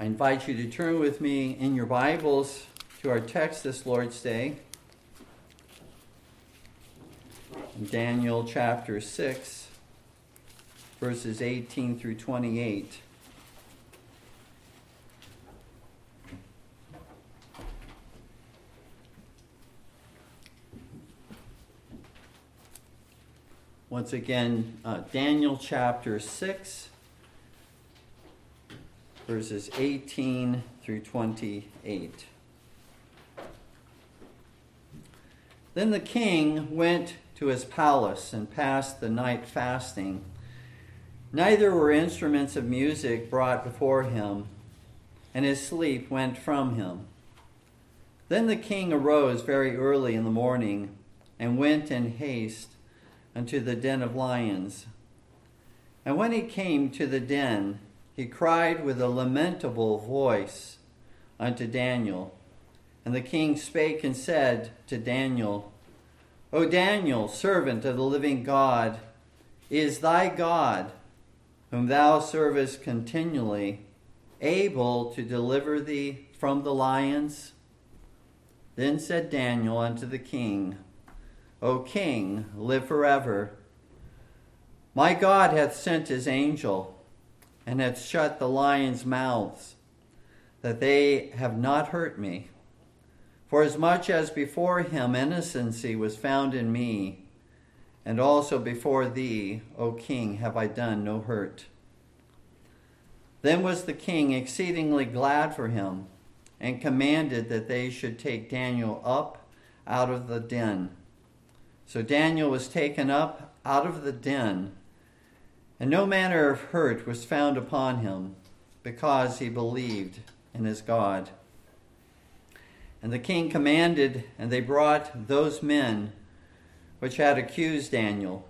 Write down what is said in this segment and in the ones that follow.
I invite you to turn with me in your Bibles to our text this Lord's Day. Daniel chapter 6, verses 18 through 28. Once again, uh, Daniel chapter 6, verses 18 through 28. Then the king went to his palace and passed the night fasting. Neither were instruments of music brought before him, and his sleep went from him. Then the king arose very early in the morning and went in haste unto the den of lions. And when he came to the den, he cried with a lamentable voice unto Daniel. And the king spake and said to Daniel, O Daniel, servant of the living God, is thy God, whom thou servest continually, able to deliver thee from the lions? Then said Daniel unto the king, O king, live forever. My God hath sent his angel, and hath shut the lions' mouths, that they have not hurt me. For as much as before him innocency was found in me, and also before thee, O king, have I done no hurt. Then was the king exceedingly glad for him, and commanded that they should take Daniel up out of the den. So Daniel was taken up out of the den, and no manner of hurt was found upon him, because he believed in his God. And the king commanded, and they brought those men which had accused Daniel,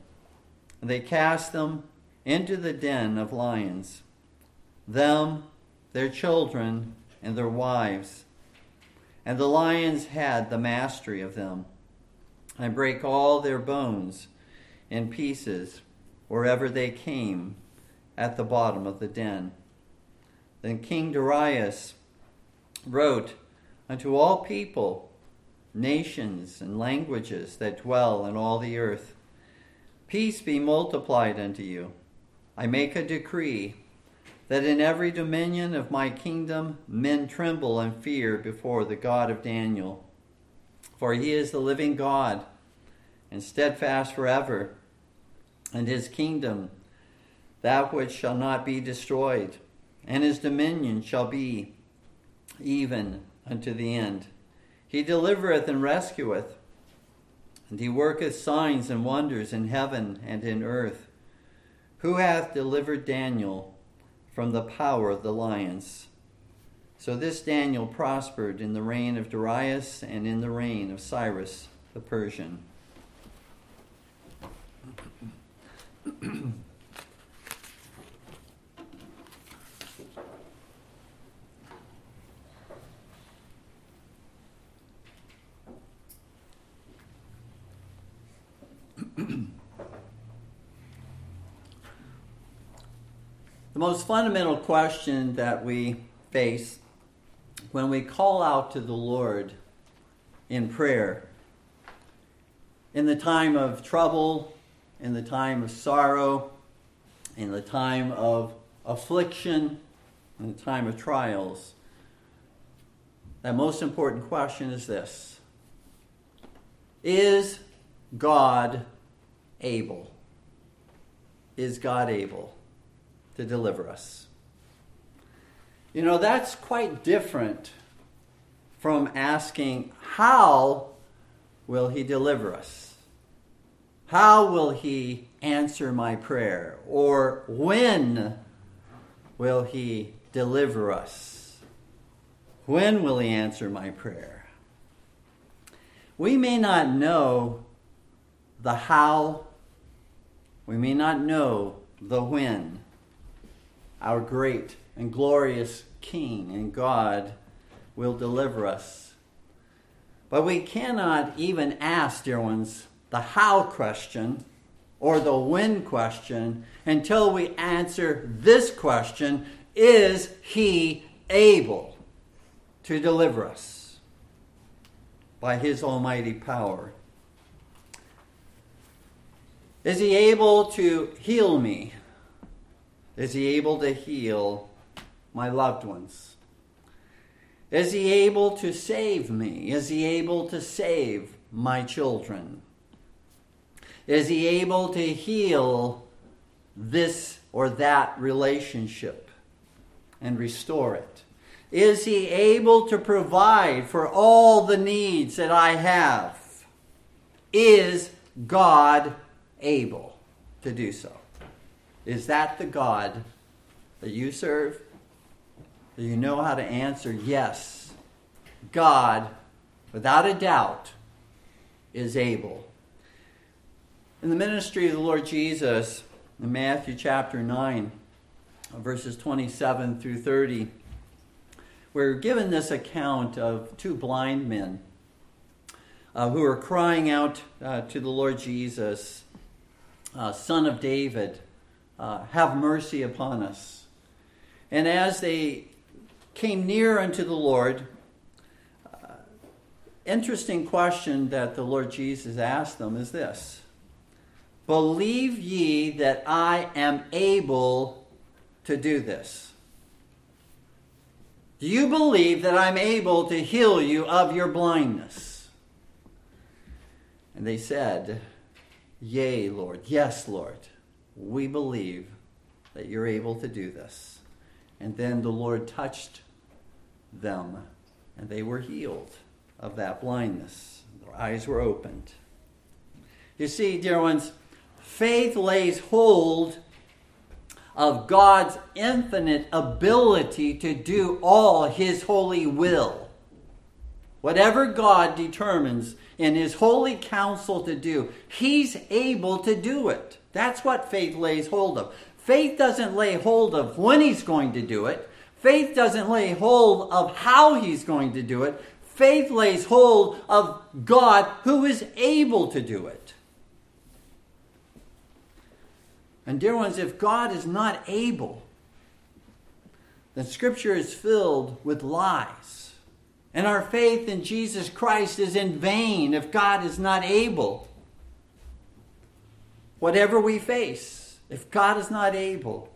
and they cast them into the den of lions, them, their children, and their wives. And the lions had the mastery of them. and break all their bones in pieces wherever they came at the bottom of the den. Then King Darius wrote, unto all people, nations, and languages that dwell in all the earth. Peace be multiplied unto you. I make a decree that in every dominion of my kingdom men tremble and fear before the God of Daniel. For he is the living God, and steadfast forever, and his kingdom that which shall not be destroyed, and his dominion shall be even unto the end. He delivereth and rescueth, and he worketh signs and wonders in heaven and in earth. Who hath delivered Daniel from the power of the lions? So this Daniel prospered in the reign of Darius and in the reign of Cyrus the Persian. The most fundamental question that we face when we call out to the Lord in prayer, in the time of trouble, in the time of sorrow, in the time of affliction, in the time of trials, that most important question is this Is God able? Is God able? to deliver us. You know, that's quite different from asking, How will He deliver us? How will He answer my prayer? Or when will He deliver us? When will He answer my prayer? We may not know the how, we may not know the when our great and glorious King and God will deliver us. But we cannot even ask, dear ones, the how question or the when question until we answer this question Is he able to deliver us by his almighty power? Is he able to heal me? Is he able to heal my loved ones? Is he able to save me? Is he able to save my children? Is he able to heal this or that relationship and restore it? Is he able to provide for all the needs that I have? Is God able to do so? Is that the God that you serve? Do you know how to answer yes? God, without a doubt, is able. In the ministry of the Lord Jesus, in Matthew chapter 9, verses 27 through 30, we're given this account of two blind men uh, who are crying out uh, to the Lord Jesus, uh, Son of David, uh, have mercy upon us. And as they came near unto the Lord, uh, interesting question that the Lord Jesus asked them is this Believe ye that I am able to do this? Do you believe that I'm able to heal you of your blindness? And they said, Yea, Lord. Yes, Lord. We believe that you're able to do this. And then the Lord touched them, and they were healed of that blindness. Their eyes were opened. You see, dear ones, faith lays hold of God's infinite ability to do all His holy will. Whatever God determines in His holy counsel to do, He's able to do it. That's what faith lays hold of. Faith doesn't lay hold of when He's going to do it, faith doesn't lay hold of how He's going to do it. Faith lays hold of God who is able to do it. And, dear ones, if God is not able, then Scripture is filled with lies. And our faith in Jesus Christ is in vain if God is not able. Whatever we face, if God is not able,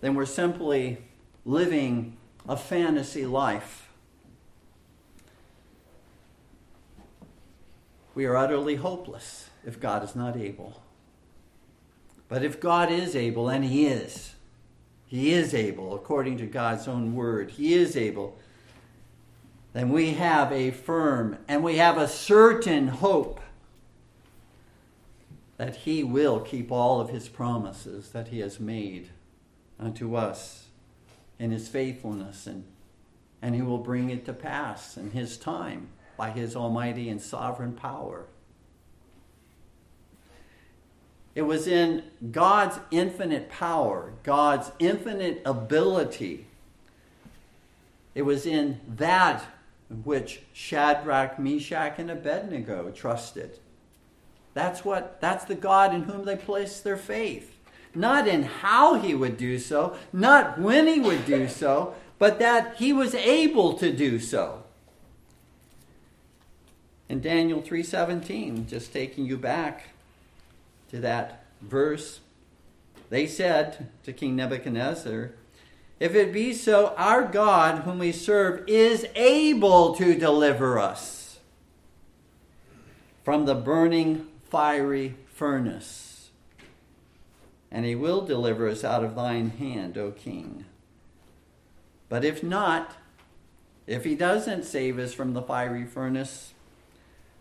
then we're simply living a fantasy life. We are utterly hopeless if God is not able. But if God is able, and He is, He is able, according to God's own word, He is able, then we have a firm and we have a certain hope that He will keep all of His promises that He has made unto us in His faithfulness, and, and He will bring it to pass in His time by His almighty and sovereign power. It was in God's infinite power, God's infinite ability. It was in that which Shadrach, Meshach, and Abednego trusted. That's what that's the God in whom they placed their faith. Not in how he would do so, not when he would do so, but that he was able to do so. In Daniel 3:17, just taking you back to that verse, they said to King Nebuchadnezzar, If it be so, our God, whom we serve, is able to deliver us from the burning fiery furnace. And he will deliver us out of thine hand, O king. But if not, if he doesn't save us from the fiery furnace,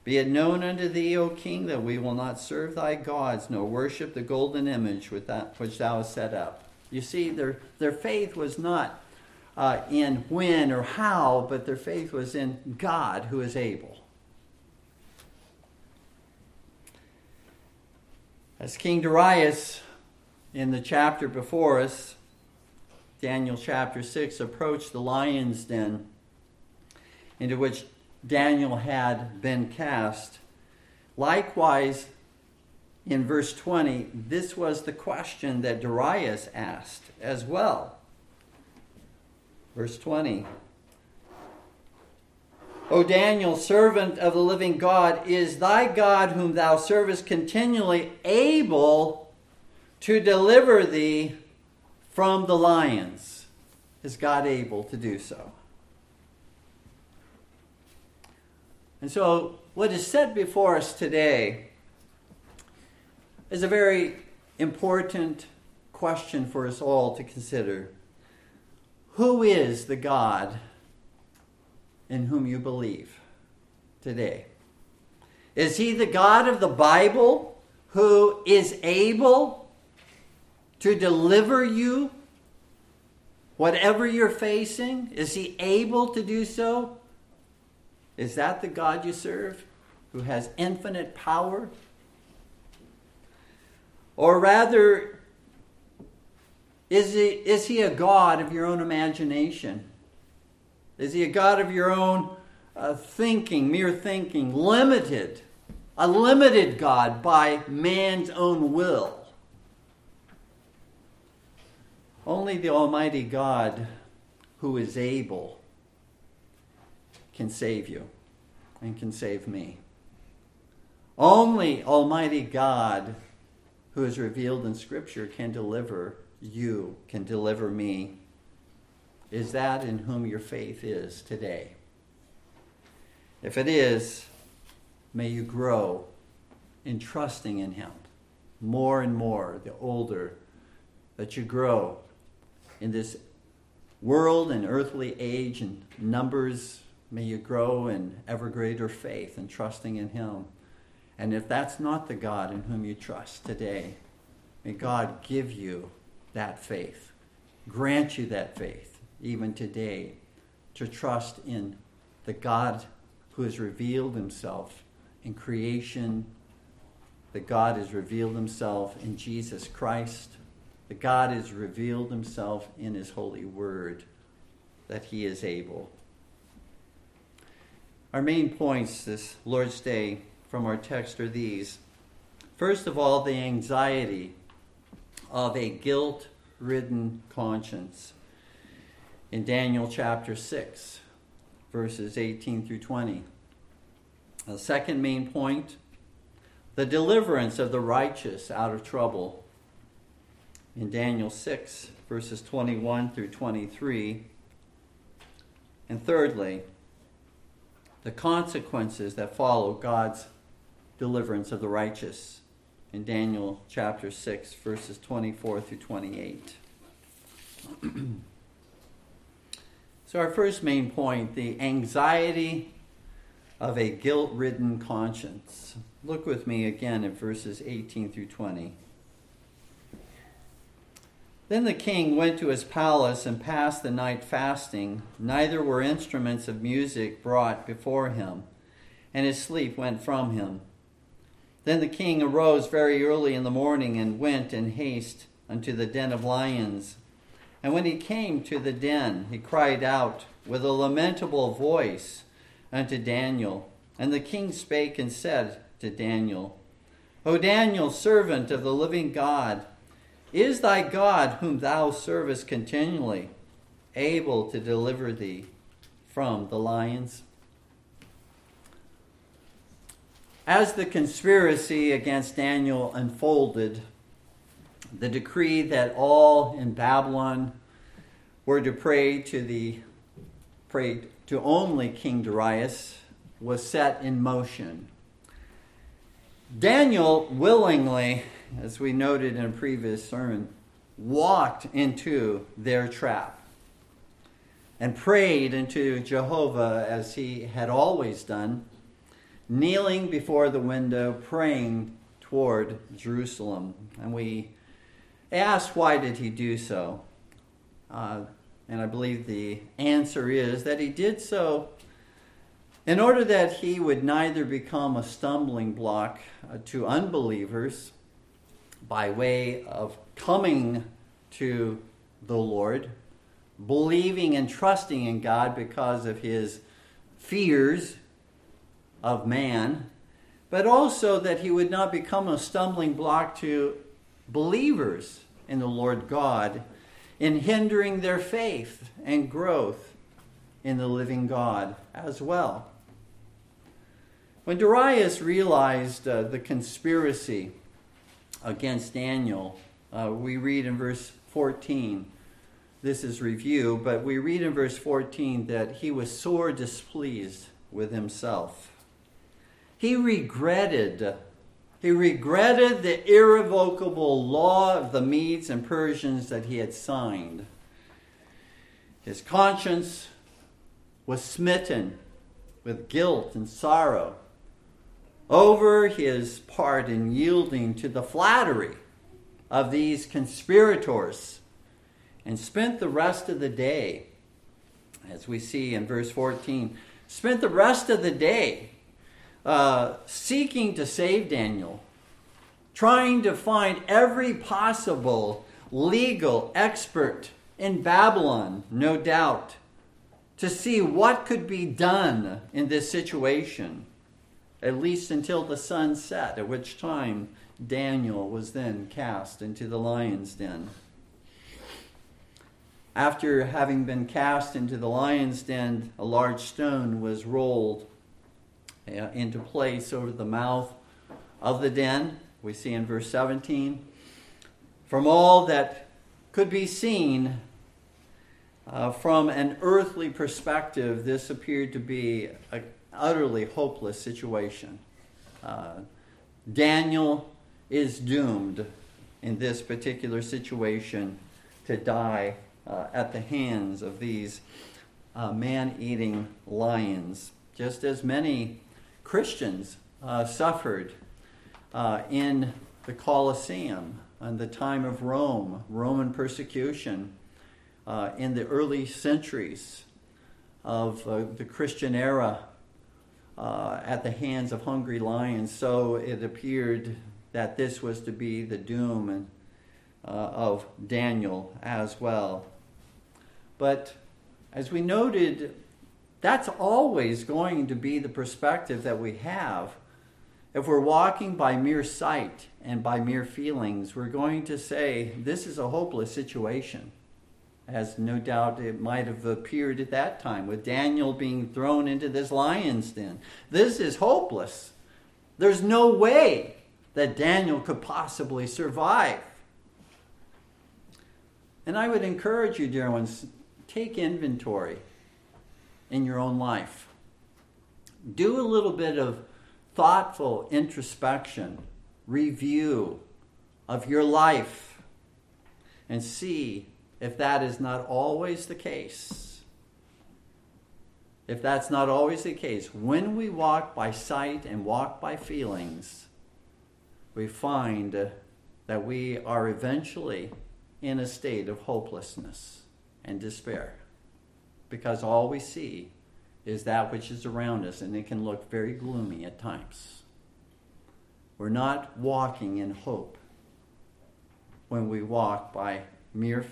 be it known unto thee, O king, that we will not serve thy gods, nor worship the golden image which thou hast set up. You see, their, their faith was not uh, in when or how, but their faith was in God who is able. As King Darius in the chapter before us, Daniel chapter 6, approached the lion's den into which Daniel had been cast. Likewise, in verse 20, this was the question that Darius asked as well. Verse 20. O Daniel, servant of the living God, is thy God whom thou servest continually able to deliver thee from the lions? Is God able to do so? And so, what is set before us today is a very important question for us all to consider. Who is the God in whom you believe today? Is he the God of the Bible who is able to deliver you whatever you're facing? Is he able to do so? Is that the God you serve who has infinite power? Or rather, is he, is he a God of your own imagination? Is he a God of your own uh, thinking, mere thinking, limited, a limited God by man's own will? Only the Almighty God who is able can save you and can save me. Only Almighty God who is revealed in Scripture can deliver you, can deliver me is that in whom your faith is today? If it is, may you grow in trusting in Him more and more the older that you grow in this world and earthly age and numbers. May you grow in ever greater faith and trusting in Him. And if that's not the God in whom you trust today, may God give you that faith, grant you that faith even today, to trust in the God who has revealed himself in creation, the God has revealed himself in Jesus Christ, the God has revealed himself in his holy word, that he is able. Our main points this Lord's Day from our text are these. First of all, the anxiety of a guilt ridden conscience in Daniel chapter 6, verses 18 through 20. The second main point the deliverance of the righteous out of trouble in Daniel 6, verses 21 through 23. And thirdly, the consequences that follow God's deliverance of the righteous in Daniel chapter 6, verses 24 through 28. So, our first main point the anxiety of a guilt ridden conscience. Look with me again at verses 18 through 20. Then the king went to his palace and passed the night fasting. Neither were instruments of music brought before him, and his sleep went from him. Then the king arose very early in the morning and went in haste unto the den of lions. And when he came to the den, he cried out with a lamentable voice unto Daniel. And the king spake and said to Daniel, O Daniel, servant of the living God, is thy God, whom thou servest continually, able to deliver thee from the lions? As the conspiracy against Daniel unfolded, the decree that all in Babylon were to pray to the pray to only King Darius was set in motion. Daniel willingly, as we noted in a previous sermon, walked into their trap and prayed into Jehovah as he had always done, kneeling before the window, praying toward Jerusalem. And we asked why did he do so? Uh, and I believe the answer is that he did so in order that he would neither become a stumbling block uh, to unbelievers by way of coming to the Lord, believing and trusting in God because of his fears of man, but also that he would not become a stumbling block to believers in the Lord God in hindering their faith and growth in the living God as well. When Darius realized uh, the conspiracy against Daniel, uh, we read in verse 14, this is review, but we read in verse 14 that he was sore displeased with himself. He regretted, he regretted the irrevocable law of the Medes and Persians that he had signed. His conscience was smitten with guilt and sorrow over his part in yielding to the flattery of these conspirators and spent the rest of the day, as we see in verse 14, spent the rest of the day uh, seeking to save Daniel, trying to find every possible legal expert in Babylon, no doubt, to see what could be done in this situation at least until the sun set, at which time Daniel was then cast into the lion's den. After having been cast into the lion's den, a large stone was rolled uh, into place over the mouth of the den. We see in verse 17. From all that could be seen uh, from an earthly perspective, this appeared to be a, utterly hopeless situation. Uh, Daniel is doomed in this particular situation to die uh, at the hands of these uh, man eating lions, just as many Christians uh, suffered uh, in the Colosseum in the time of Rome, Roman persecution uh, in the early centuries of the Christian era uh, at the hands of hungry lions. So it appeared that this was to be the doom and, uh, of Daniel as well. But as we noted, that's always going to be the perspective that we have. If we're walking by mere sight and by mere feelings, we're going to say, This is a hopeless situation as no doubt it might have appeared at that time, with Daniel being thrown into this lion's den. This is hopeless. There's no way that Daniel could possibly survive. And I would encourage you, dear ones, take inventory in your own life. Do a little bit of thoughtful introspection, review of your life, and see if that is not always the case, if that's not always the case, when we walk by sight and walk by feelings, we find that we are eventually in a state of hopelessness and despair because all we see is that which is around us and it can look very gloomy at times. We're not walking in hope when we walk by mere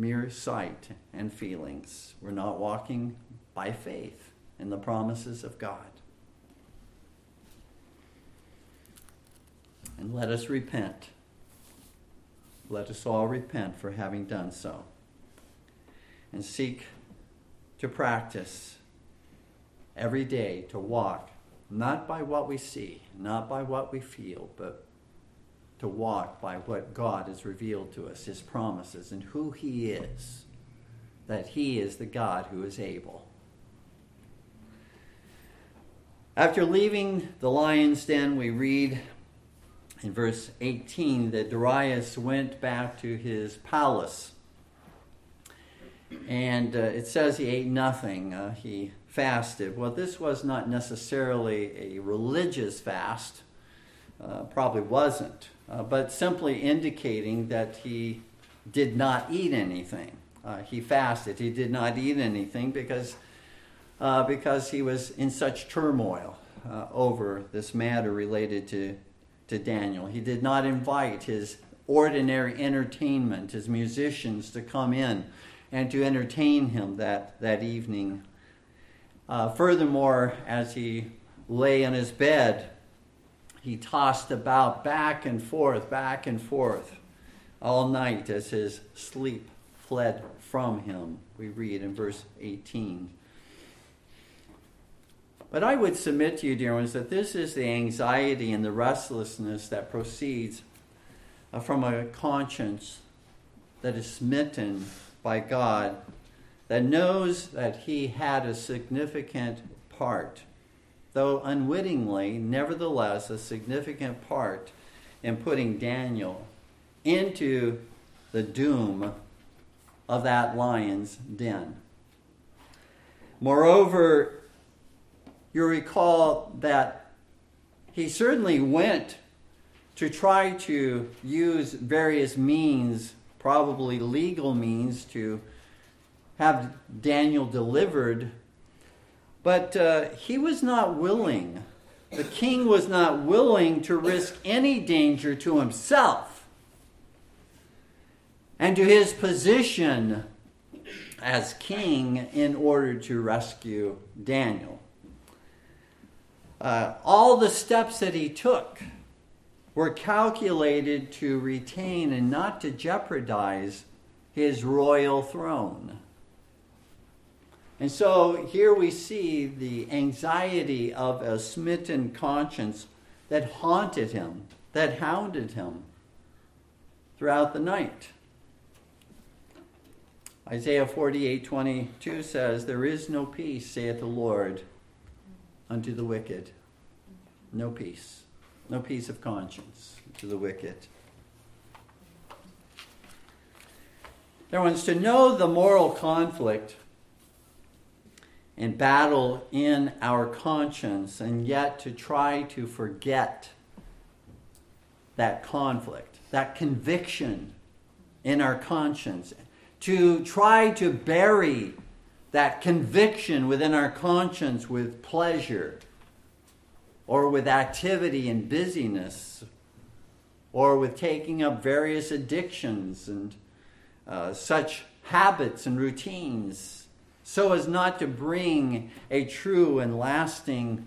mere sight and feelings. We're not walking by faith in the promises of God. And let us repent. Let us all repent for having done so. And seek to practice every day to walk not by what we see, not by what we feel, but to walk by what God has revealed to us, His promises, and who He is. That He is the God who is able. After leaving the lion's den, we read in verse 18 that Darius went back to his palace. And uh, it says he ate nothing, uh, he fasted. Well, this was not necessarily a religious fast, uh, probably wasn't uh, but simply indicating that he did not eat anything. Uh, he fasted. He did not eat anything because, uh, because he was in such turmoil uh, over this matter related to, to Daniel. He did not invite his ordinary entertainment, his musicians, to come in and to entertain him that, that evening. Uh, furthermore, as he lay in his bed, he tossed about back and forth, back and forth all night as his sleep fled from him, we read in verse 18. But I would submit to you, dear ones, that this is the anxiety and the restlessness that proceeds from a conscience that is smitten by God, that knows that He had a significant part, though unwittingly, nevertheless, a significant part in putting Daniel into the doom of that lion's den. Moreover, you recall that he certainly went to try to use various means, probably legal means, to have Daniel delivered, but uh, he was not willing. The king was not willing to risk any danger to himself and to his position as king in order to rescue Daniel uh, all the steps that he took were calculated to retain and not to jeopardize his royal throne. And so here we see the anxiety of a smitten conscience that haunted him, that hounded him throughout the night. Isaiah 48 22 says, There is no peace, saith the Lord, unto the wicked. No peace. No peace of conscience to the wicked. There ones to know the moral conflict and battle in our conscience, and yet to try to forget that conflict, that conviction in our conscience, to try to bury that conviction within our conscience with pleasure or with activity and busyness or with taking up various addictions and uh, such habits and routines so as not to bring a true and lasting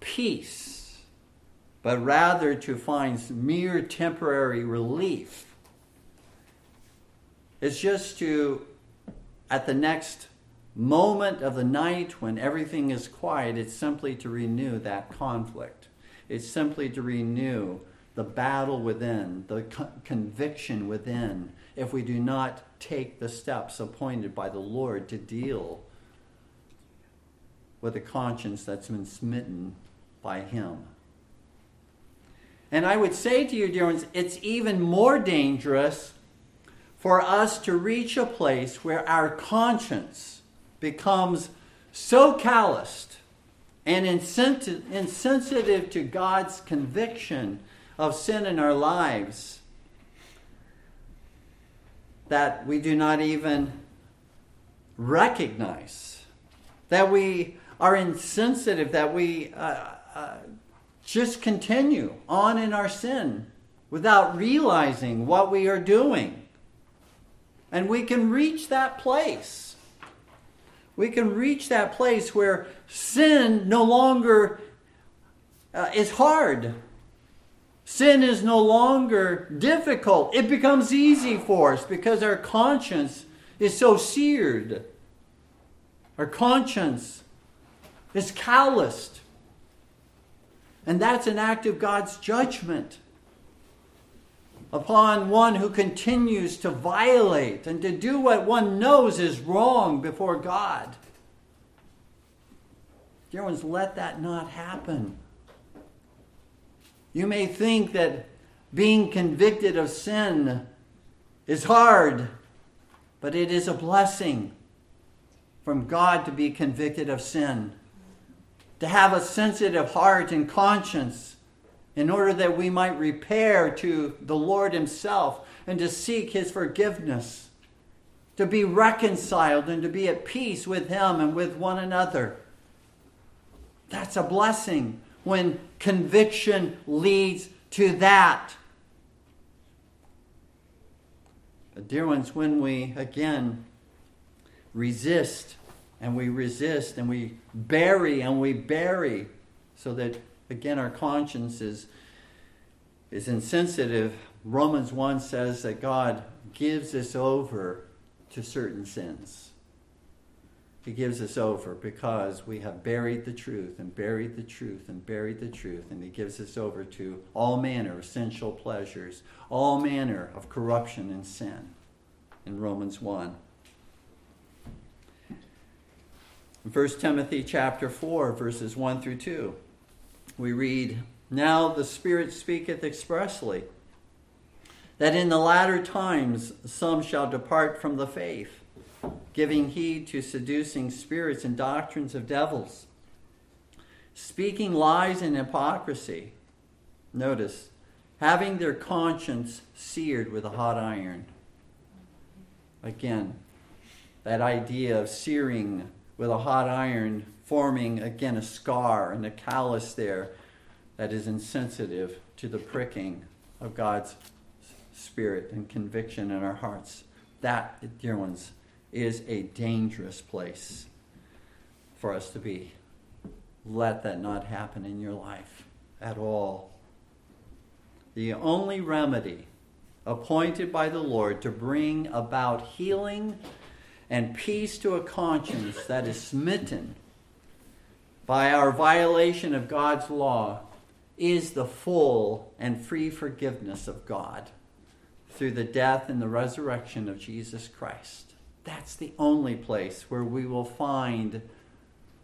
peace, but rather to find mere temporary relief. It's just to, at the next moment of the night when everything is quiet, it's simply to renew that conflict. It's simply to renew the battle within, the co- conviction within, if we do not take the steps appointed by the Lord to deal with a conscience that's been smitten by Him. And I would say to you, dear ones, it's even more dangerous for us to reach a place where our conscience becomes so calloused and insensitive to God's conviction of sin in our lives that we do not even recognize, that we are insensitive, that we uh, uh, just continue on in our sin without realizing what we are doing. And we can reach that place we can reach that place where sin no longer uh, is hard. Sin is no longer difficult. It becomes easy for us because our conscience is so seared. Our conscience is calloused. And that's an act of God's judgment upon one who continues to violate and to do what one knows is wrong before God. Dear ones, let that not happen. You may think that being convicted of sin is hard, but it is a blessing from God to be convicted of sin. To have a sensitive heart and conscience in order that we might repair to the Lord Himself and to seek His forgiveness, to be reconciled and to be at peace with Him and with one another. That's a blessing when conviction leads to that. But dear ones, when we again resist and we resist and we bury and we bury so that again, our conscience is, is insensitive. Romans 1 says that God gives us over to certain sins. He gives us over because we have buried the truth and buried the truth and buried the truth, and He gives us over to all manner of sensual pleasures, all manner of corruption and sin in Romans 1. In 1 Timothy chapter 4, verses 1 through 2, we read, Now the Spirit speaketh expressly, that in the latter times some shall depart from the faith, giving heed to seducing spirits and doctrines of devils, speaking lies and hypocrisy. Notice, having their conscience seared with a hot iron. Again, that idea of searing with a hot iron, forming again a scar and a callus there that is insensitive to the pricking of God's spirit and conviction in our hearts. That, dear ones, is a dangerous place for us to be. Let that not happen in your life at all. The only remedy appointed by the Lord to bring about healing and peace to a conscience that is smitten by our violation of God's law is the full and free forgiveness of God through the death and the resurrection of Jesus Christ. That's the only place where we will find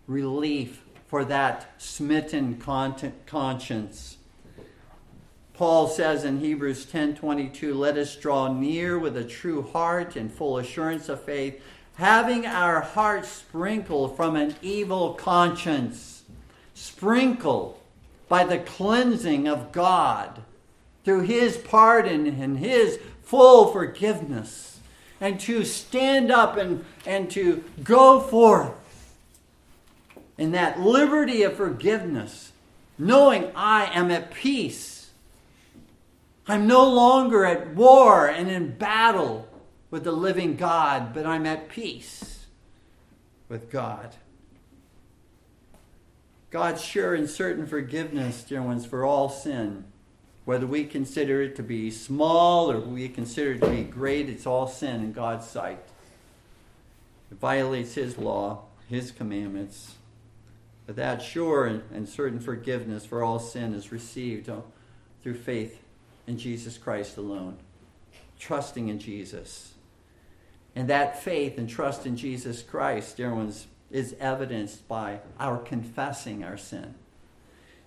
relief for that smitten conscience. Paul says in Hebrews 10:22, "Let us draw near with a true heart and full assurance of faith, having our hearts sprinkled from an evil conscience, sprinkled by the cleansing of God through his pardon and his full forgiveness, and to stand up and, and to go forth in that liberty of forgiveness, knowing I am at peace. I'm no longer at war and in battle with the living God, but I'm at peace with God. God's sure and certain forgiveness, dear ones, for all sin. Whether we consider it to be small or we consider it to be great, it's all sin in God's sight. It violates His law, His commandments. But that sure and certain forgiveness for all sin is received uh, through faith in Jesus Christ alone, trusting in Jesus. And that faith and trust in Jesus Christ, dear ones, is evidenced by our confessing our sin.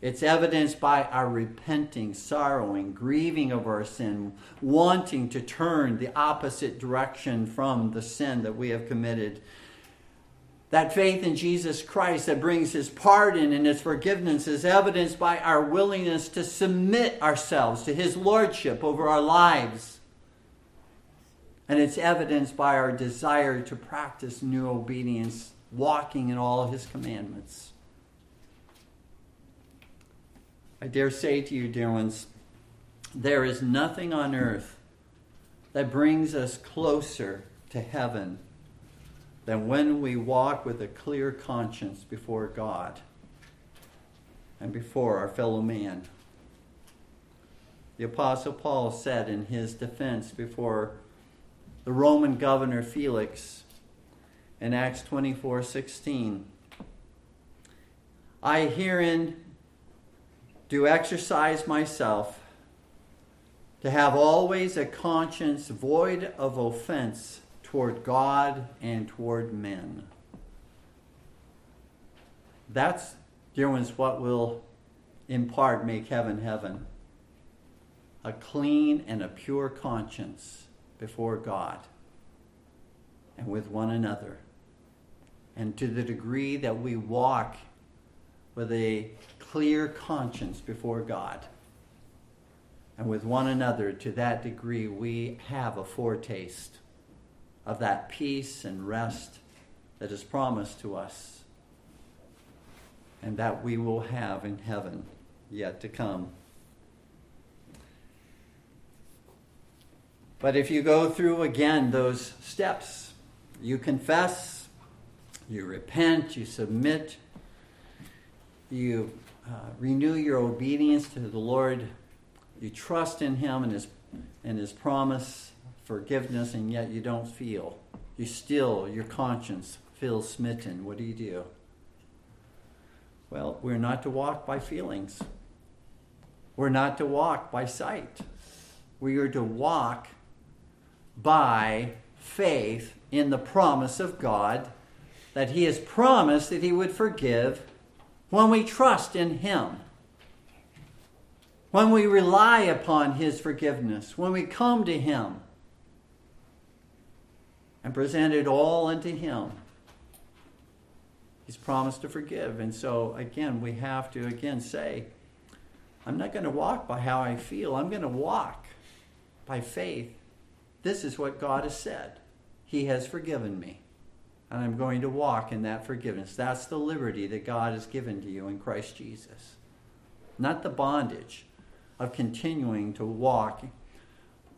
It's evidenced by our repenting, sorrowing, grieving of our sin, wanting to turn the opposite direction from the sin that we have committed. That faith in Jesus Christ that brings his pardon and his forgiveness is evidenced by our willingness to submit ourselves to his lordship over our lives and it's evidenced by our desire to practice new obedience, walking in all his commandments. I dare say to you, dear ones, there is nothing on earth that brings us closer to heaven than when we walk with a clear conscience before God and before our fellow man. The Apostle Paul said in his defense before the Roman governor Felix in Acts 24 16. I herein do exercise myself to have always a conscience void of offense toward God and toward men. That's, dear ones, what will in part make heaven heaven. A clean and a pure conscience before God and with one another. And to the degree that we walk with a clear conscience before God and with one another, to that degree we have a foretaste of that peace and rest that is promised to us and that we will have in heaven yet to come. But if you go through again those steps, you confess, you repent, you submit, you uh, renew your obedience to the Lord, you trust in Him and His, and His promise, forgiveness, and yet you don't feel, You still, your conscience feels smitten. What do you do? Well, we're not to walk by feelings. We're not to walk by sight. We are to walk by faith in the promise of God that He has promised that He would forgive when we trust in Him. When we rely upon His forgiveness, when we come to Him and present it all unto Him, He's promised to forgive. And so, again, we have to again say, I'm not going to walk by how I feel. I'm going to walk by faith. This is what God has said. He has forgiven me. And I'm going to walk in that forgiveness. That's the liberty that God has given to you in Christ Jesus. Not the bondage of continuing to walk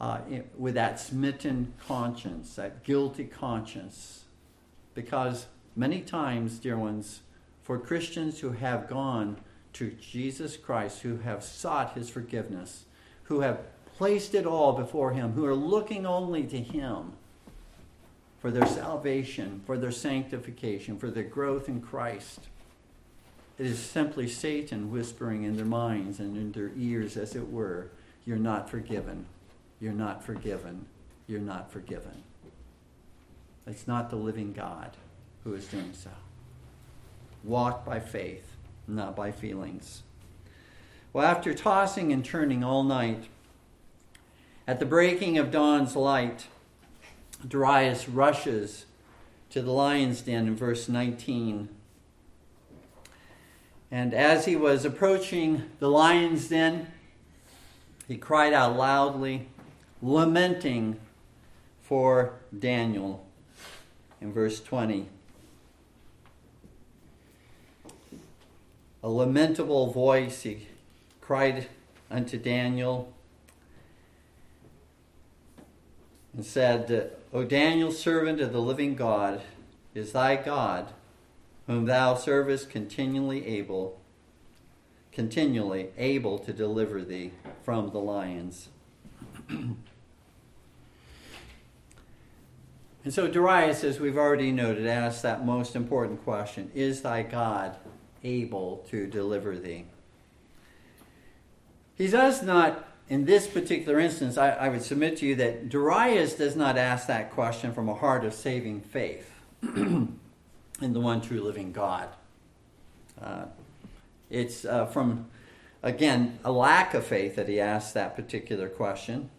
uh, with that smitten conscience, that guilty conscience. Because many times, dear ones, for Christians who have gone to Jesus Christ, who have sought his forgiveness, who have placed it all before him, who are looking only to him for their salvation, for their sanctification, for their growth in Christ. It is simply Satan whispering in their minds and in their ears, as it were, You're not forgiven. You're not forgiven. You're not forgiven. It's not the living God who is doing so. Walk by faith, not by feelings. Well, after tossing and turning all night, at the breaking of dawn's light, Darius rushes to the lion's den in verse 19 and as he was approaching the lion's den, he cried out loudly, lamenting for Daniel in verse 20. A lamentable voice, he cried unto Daniel and said, O Daniel, servant of the living God, is thy God whom thou servest continually able continually able to deliver thee from the lions. and so Darius, as we've already noted, asks that most important question Is thy God able to deliver thee? He does not, in this particular instance, I, I would submit to you that Darius does not ask that question from a heart of saving faith. in the one true living God. Uh, it's uh, from, again, a lack of faith that he asks that particular question.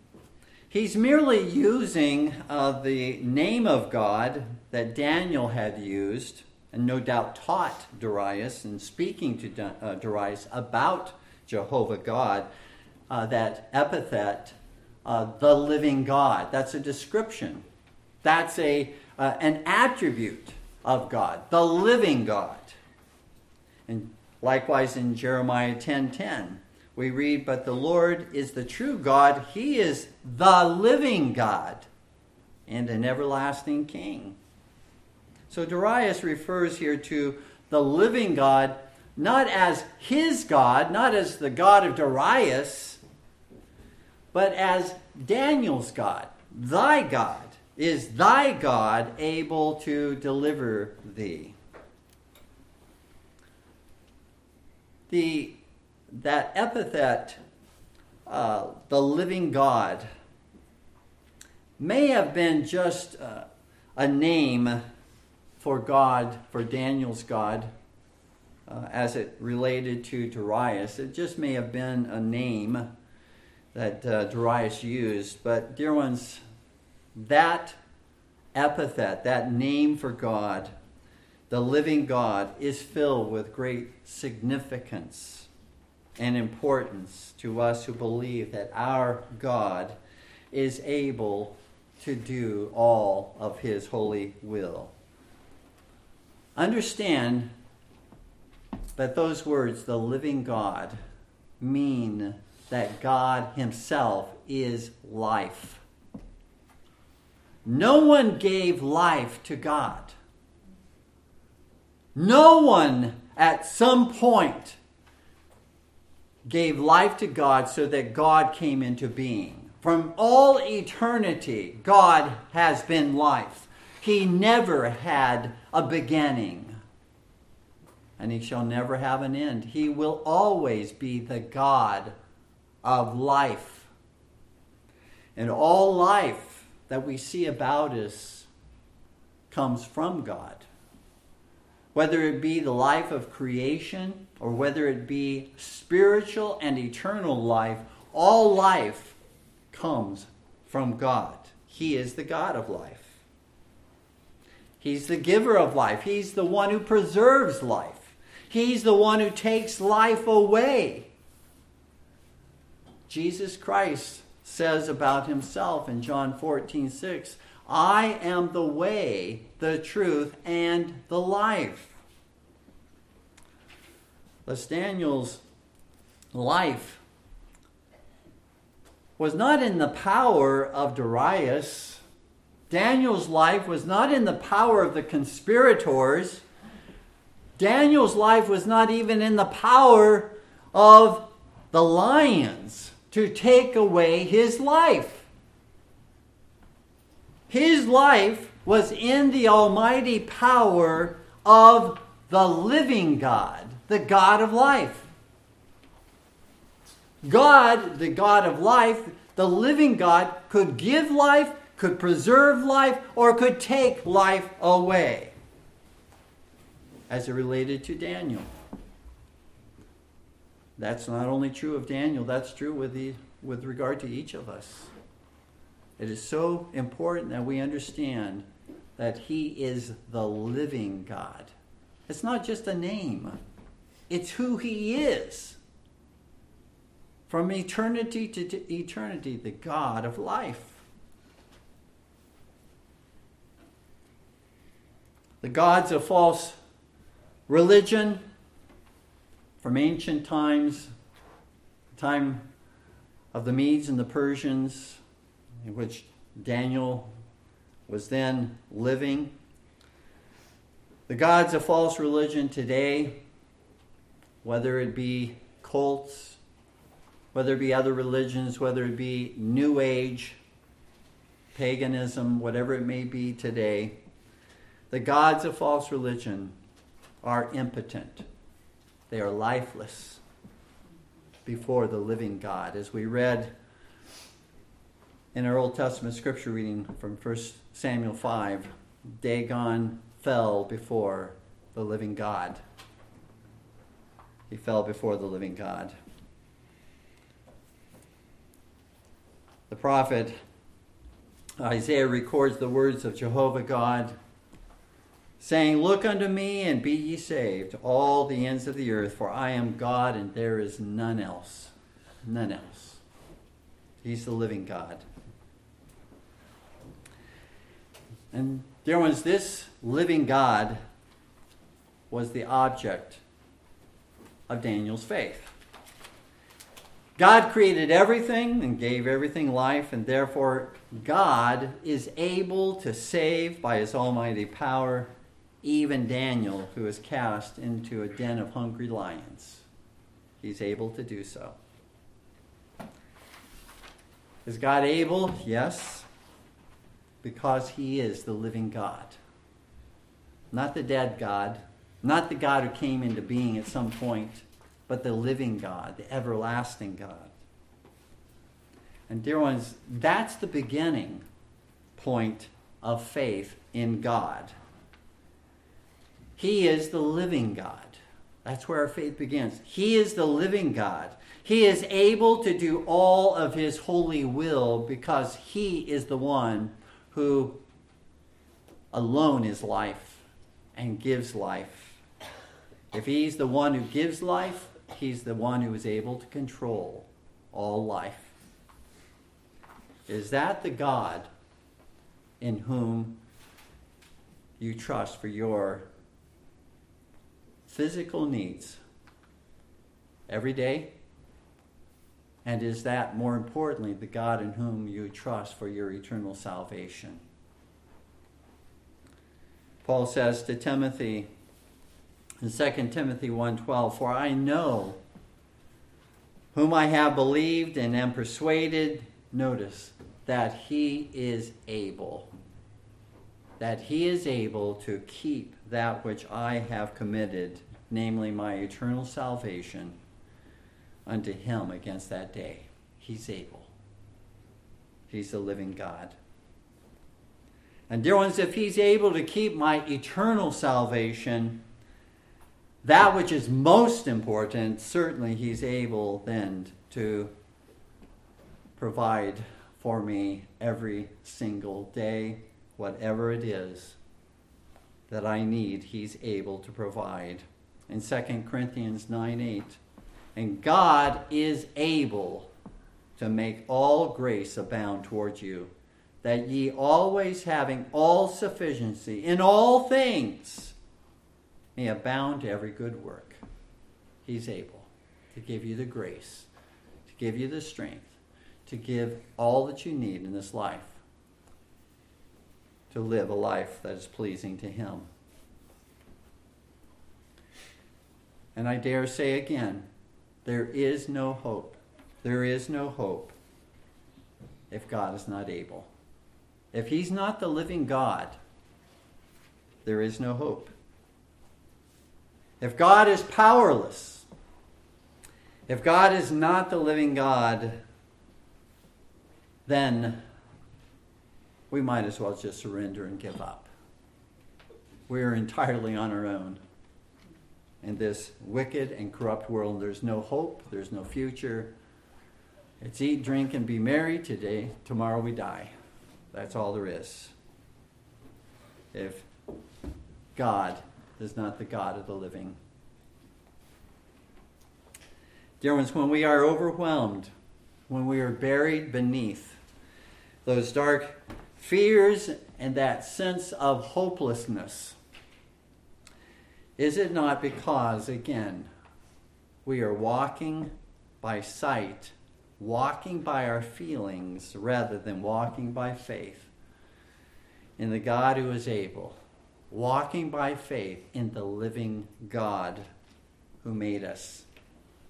He's merely using uh, the name of God that Daniel had used, and no doubt taught Darius and speaking to uh, Darius about Jehovah God, uh, that epithet, uh, the living God. That's a description. That's a, an attribute of God, the living God. And likewise in Jeremiah 10:10, 10, 10, we read, "But the Lord is the true God; he is the living God and an everlasting king." So Darius refers here to the living God not as his God, not as the God of Darius, but as Daniel's God, thy God. Is thy God able to deliver thee? The, that epithet, uh, the living God, may have been just uh, a name for God, for Daniel's God, uh, as it related to Darius. It just may have been a name that uh, Darius used. But, dear ones, that epithet, that name for God, the living God, is filled with great significance and importance to us who believe that our God is able to do all of his holy will. Understand that those words, the living God, mean that God himself is life. No one gave life to God. No one at some point gave life to God so that God came into being. From all eternity, God has been life. He never had a beginning, and he shall never have an end. He will always be the God of life. And all life that we see about us comes from God. Whether it be the life of creation or whether it be spiritual and eternal life, all life comes from God. He is the God of life. He's the giver of life. He's the one who preserves life. He's the one who takes life away. Jesus Christ says about himself in John 14 6, I am the way, the truth, and the life. Thus, Daniel's life was not in the power of Darius. Daniel's life was not in the power of the conspirators. Daniel's life was not even in the power of the lions to take away his life. His life was in the almighty power of the living God, the God of life. God, the God of life, the living God, could give life, could preserve life, or could take life away, as it related to Daniel. That's not only true of Daniel, that's true with, the, with regard to each of us. It is so important that we understand that He is the living God. It's not just a name, it's who He is. From eternity to eternity, the God of life. The gods of false religion from ancient times, the time of the Medes and the Persians, in which Daniel was then living. The gods of false religion today, whether it be cults, whether it be other religions, whether it be New Age, paganism, whatever it may be today, the gods of false religion are impotent. They are lifeless before the living God. As we read in our Old Testament scripture reading from 1 Samuel 5, Dagon fell before the living God. He fell before the living God. The prophet Isaiah records the words of Jehovah God, saying, Look unto me and be ye saved, all the ends of the earth, for I am God and there is none else. None else. He's the living God. And dear ones, this living God was the object of Daniel's faith. God created everything and gave everything life, and therefore God is able to save by his almighty power even Daniel, who is cast into a den of hungry lions. He's able to do so. Is God able? Yes, because he is the living God. Not the dead God, not the God who came into being at some point but the living God, the everlasting God. And, dear ones, that's the beginning point of faith in God. He is the living God. That's where our faith begins. He is the living God. He is able to do all of His holy will because He is the one who alone is life and gives life. If He's the one who gives life, He's the one who is able to control all life. Is that the God in whom you trust for your physical needs every day? And is that, more importantly, the God in whom you trust for your eternal salvation? Paul says to Timothy, in 2 Timothy 1:12, "For I know whom I have believed and am persuaded, notice, that he is able." that he is able to keep that which I have committed, namely my eternal salvation, unto him against that day. He's able. He's the living God. And dear ones, if he's able to keep my eternal salvation, that which is most important, certainly he's able then to provide for me every single day, whatever it is that I need, he's able to provide. In 2 Corinthians 9 8, and God is able to make all grace abound towards you, that ye always having all sufficiency in all things may abound to every good work. He's able to give you the grace, to give you the strength, to give all that you need in this life to live a life that is pleasing to Him. And I dare say again, there is no hope. There is no hope if God is not able. If He's not the living God, there is no hope. If God is powerless, if God is not the living God, then we might as well just surrender and give up. We are entirely on our own in this wicked and corrupt world. There's no hope, there's no future. It's eat, drink, and be merry today. Tomorrow we die. That's all there is. If God is not the God of the living. Dear ones, when we are overwhelmed, when we are buried beneath those dark fears and that sense of hopelessness, is it not because, again, we are walking by sight, walking by our feelings, rather than walking by faith in the God who is able, walking by faith in the living God who made us,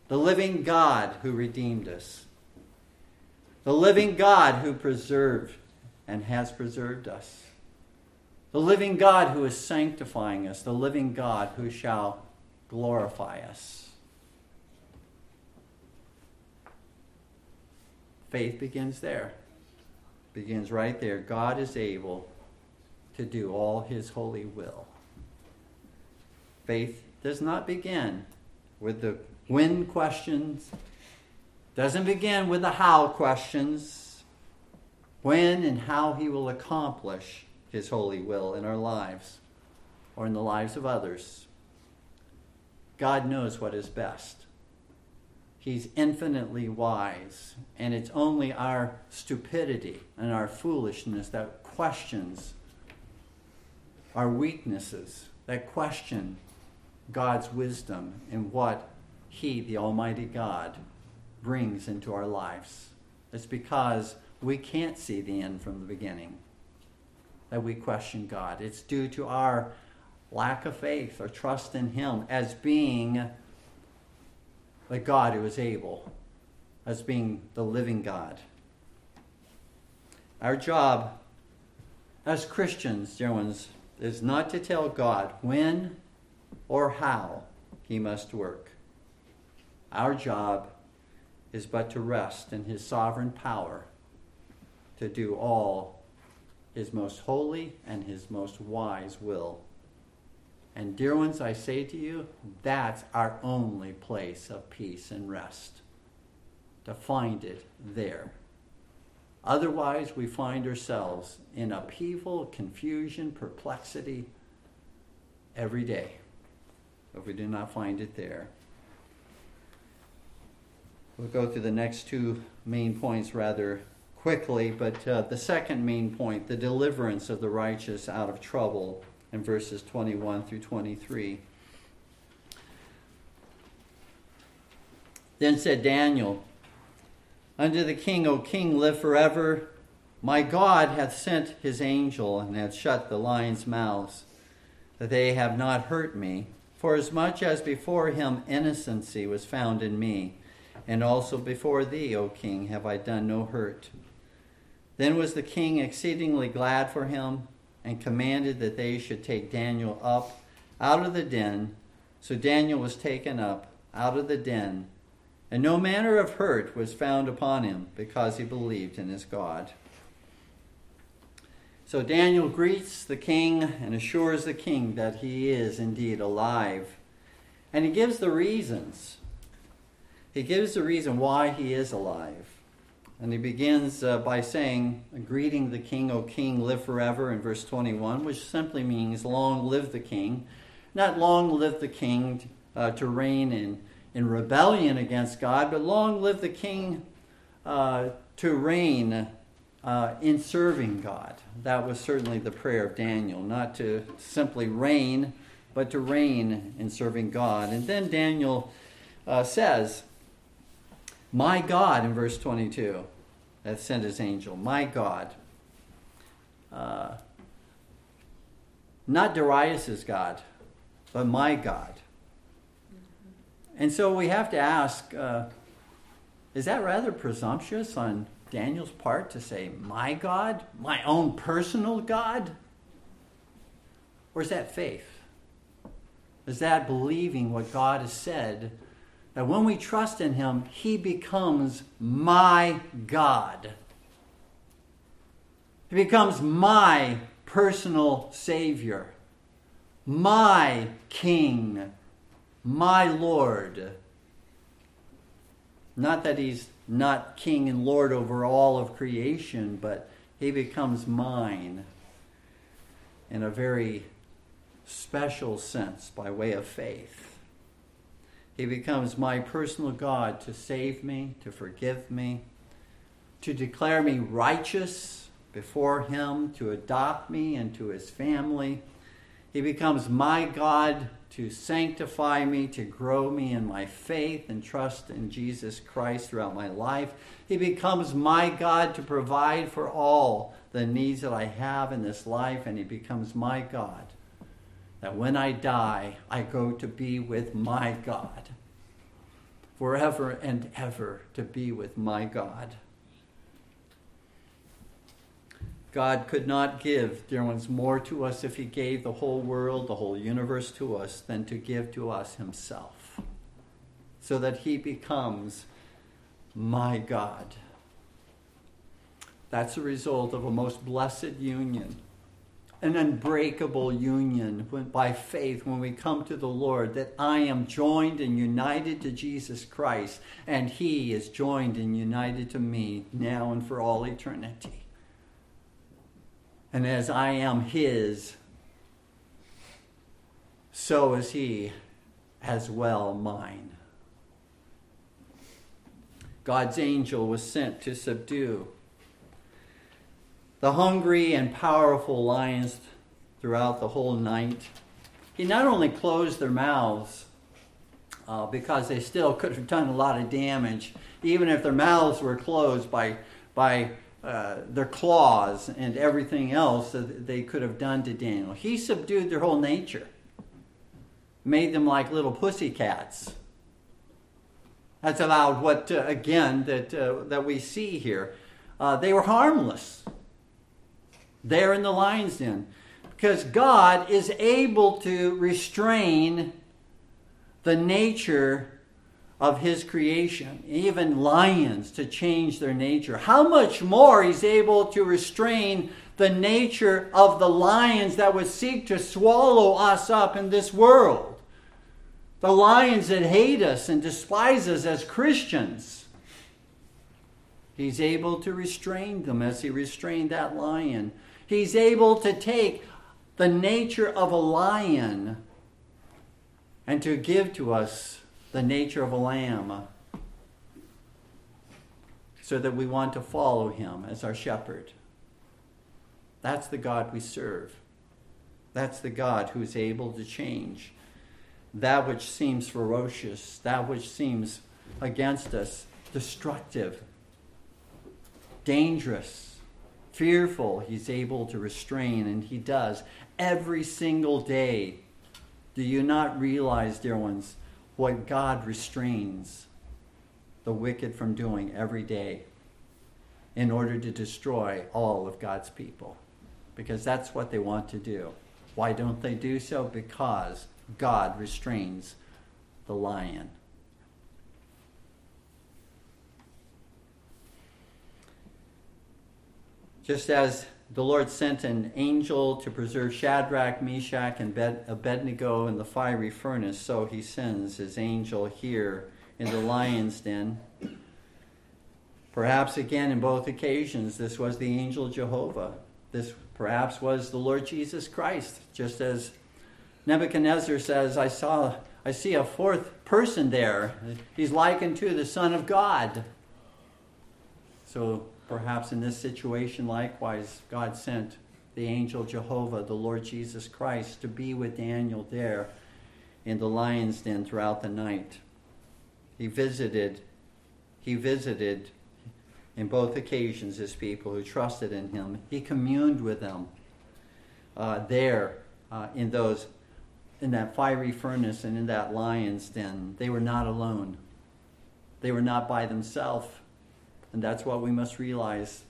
the living God who redeemed us, the living God who preserved and has preserved us? The living God who is sanctifying us, the living God who shall glorify us. Faith begins there. Begins right there. God is able to do all his holy will. Faith does not begin with the when questions, doesn't begin with the how questions, when and how he will accomplish his holy will in our lives or in the lives of others. God knows what is best. He's infinitely wise, and it's only our stupidity and our foolishness that questions our weaknesses, that question God's wisdom and what He, the Almighty God, brings into our lives. It's because we can't see the end from the beginning that we question God. It's due to our lack of faith or trust in Him as being the God who is able, as being the living God. Our job as Christians, dear ones, is not to tell God when or how He must work. Our job is but to rest in His sovereign power to do all his most holy and his most wise will. And, dear ones, I say to you, that's our only place of peace and rest, to find it there. Otherwise, we find ourselves in upheaval, confusion, perplexity every day if we do not find it there. We'll go through the next two main points rather quickly, but uh, the second main point, the deliverance of the righteous out of trouble, in verses 21 through 23. Then said Daniel, Unto the king, O king, live forever. My God hath sent his angel and hath shut the lions' mouths, that they have not hurt me. For as much as before him innocency was found in me, and also before thee, O king, have I done no hurt. Then was the king exceedingly glad for him, and commanded that they should take Daniel up out of the den. So Daniel was taken up out of the den, and no manner of hurt was found upon him, because he believed in his God. So Daniel greets the king and assures the king that he is indeed alive. And he gives the reasons. He gives the reason why he is alive. And he begins uh, by saying, Greeting the king, O king, live forever, in verse 21, which simply means, Long live the king. Not long live the king uh, to reign in, in rebellion against God, but long live the king uh, to reign uh, in serving God. That was certainly the prayer of Daniel, not to simply reign, but to reign in serving God. And then Daniel uh, says, My God, in verse 22, that sent his angel, my God. Uh, not Darius's God, but my God. And so we have to ask uh, is that rather presumptuous on Daniel's part to say, my God, my own personal God? Or is that faith? Is that believing what God has said? That when we trust in Him, He becomes my God. He becomes my personal Savior, my King, my Lord. Not that He's not king and lord over all of creation, but he becomes mine in a very special sense by way of faith. He becomes my personal God to save me, to forgive me, to declare me righteous before him, to adopt me into his family. He becomes my God to sanctify me, to grow me in my faith and trust in Jesus Christ throughout my life. He becomes my God to provide for all the needs that I have in this life, and He becomes my God. That when I die, I go to be with my God. Forever and ever to be with my God. God could not give, dear ones, more to us if He gave the whole world, the whole universe to us, than to give to us Himself. So that He becomes my God. That's the result of a most blessed union, an unbreakable union when, by faith when we come to the Lord, that I am joined and united to Jesus Christ, and He is joined and united to me now and for all eternity. And as I am his, so is he as well mine. God's angel was sent to subdue the hungry and powerful lions throughout the whole night. He not only closed their mouths, uh, because they still could have done a lot of damage, even if their mouths were closed by, by uh, their claws and everything else that they could have done to Daniel. He subdued their whole nature, made them like little pussy cats. That's about what, uh, again, that, uh, that we see here. Uh, they were harmless there in the lion's den because God is able to restrain the nature of his creation, even lions to change their nature. How much more he's able to restrain the nature of the lions that would seek to swallow us up in this world. The lions that hate us and despise us as Christians. He's able to restrain them as he restrained that lion. He's able to take the nature of a lion and to give to us the nature of a lamb so that we want to follow him as our shepherd. That's the God we serve. That's the God who is able to change that which seems ferocious, that which seems against us, destructive, dangerous, fearful. He's able to restrain, and he does every single day. Do you not realize, dear ones, what God restrains the wicked from doing every day in order to destroy all of God's people. because that's what they want to do. Why don't they do so? Because God restrains the lion. Just as the Lord sent an angel to preserve Shadrach, Meshach, and Abednego in the fiery furnace, so he sends his angel here in the lion's den. Perhaps again, in both occasions, this was the angel Jehovah. This perhaps was the Lord Jesus Christ, just as Nebuchadnezzar says, I saw I see a fourth person there. He's likened to the Son of God. So perhaps in this situation, likewise, God sent the angel Jehovah, the Lord Jesus Christ, to be with Daniel there in the lion's den throughout the night. He visited, he visited in both occasions his people who trusted in him. He communed with them uh, there uh, in those in that fiery furnace and in that lion's den. They were not alone. They were not by themselves. And that's what we must realize.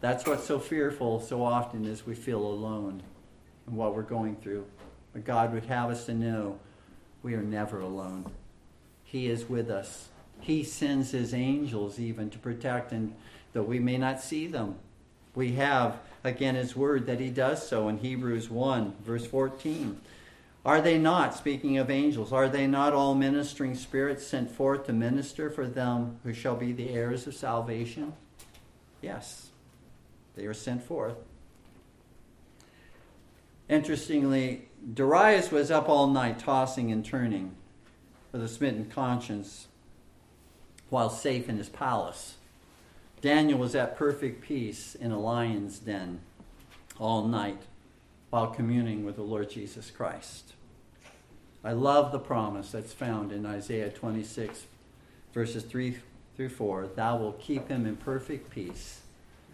That's what's so fearful so often is we feel alone in what we're going through. But God would have us to know we are never alone. He is with us. He sends his angels even to protect and though we may not see them. We have again his word that he does so in Hebrews 1 verse 14. Are they not, speaking of angels, are they not all ministering spirits sent forth to minister for them who shall be the heirs of salvation? Yes, they are sent forth. Interestingly, Darius was up all night tossing and turning with a smitten conscience while safe in his palace. Daniel was at perfect peace in a lion's den all night while communing with the Lord Jesus Christ. I love the promise that's found in Isaiah 26, verses 3 through 4. Thou wilt keep him in perfect peace,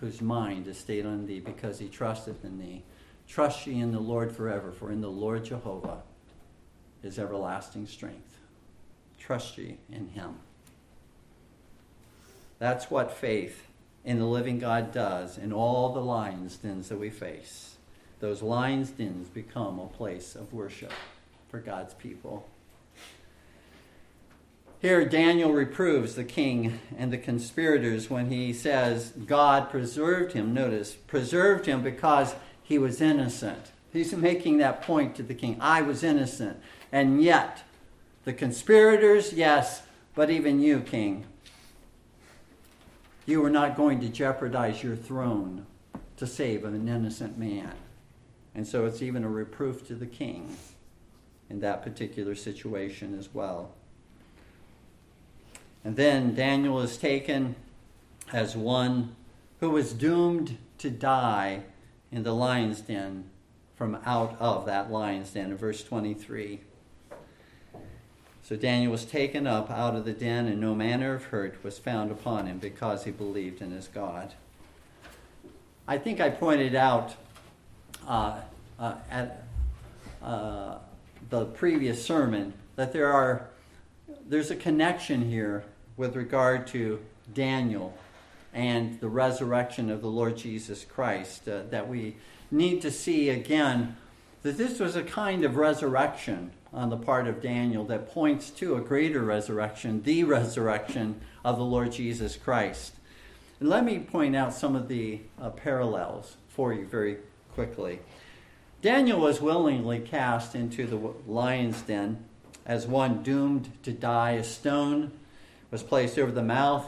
whose mind is stayed on thee, because he trusteth in thee. Trust ye in the Lord forever, for in the Lord Jehovah is everlasting strength. Trust ye in him. That's what faith in the living God does in all the lion's dens that we face those lion's dens become a place of worship for God's people. Here, Daniel reproves the king and the conspirators when he says God preserved him. Notice, preserved him because he was innocent. He's making that point to the king I was innocent. And yet, the conspirators, yes, but even you, king, you were not going to jeopardize your throne to save an innocent man. And so it's even a reproof to the king in that particular situation as well. And then Daniel is taken as one who was doomed to die in the lion's den from out of that lion's den in verse 23. So Daniel was taken up out of the den, and no manner of hurt was found upon him because he believed in his God. I think I pointed out uh, uh, at uh, the previous sermon that there are there's a connection here with regard to Daniel and the resurrection of the Lord Jesus Christ uh, that we need to see again that this was a kind of resurrection on the part of Daniel that points to a greater resurrection, the resurrection of the Lord Jesus Christ. And let me point out some of the uh, parallels for you very quickly. Daniel was willingly cast into the lion's den as one doomed to die. A stone was placed over the mouth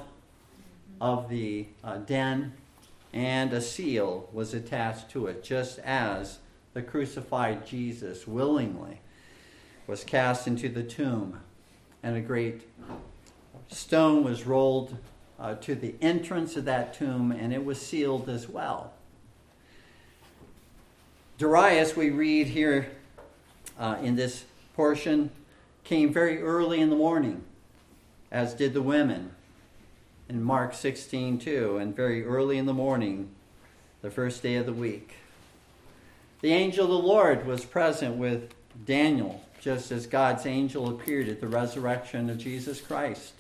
of the uh, den, and a seal was attached to it, just as the crucified Jesus willingly was cast into the tomb, and a great stone was rolled uh, to the entrance of that tomb, and it was sealed as well. Darius, we read here uh, in this portion, came very early in the morning, as did the women in Mark 16 too, and very early in the morning, the first day of the week. The angel of the Lord was present with Daniel, just as God's angel appeared at the resurrection of Jesus Christ.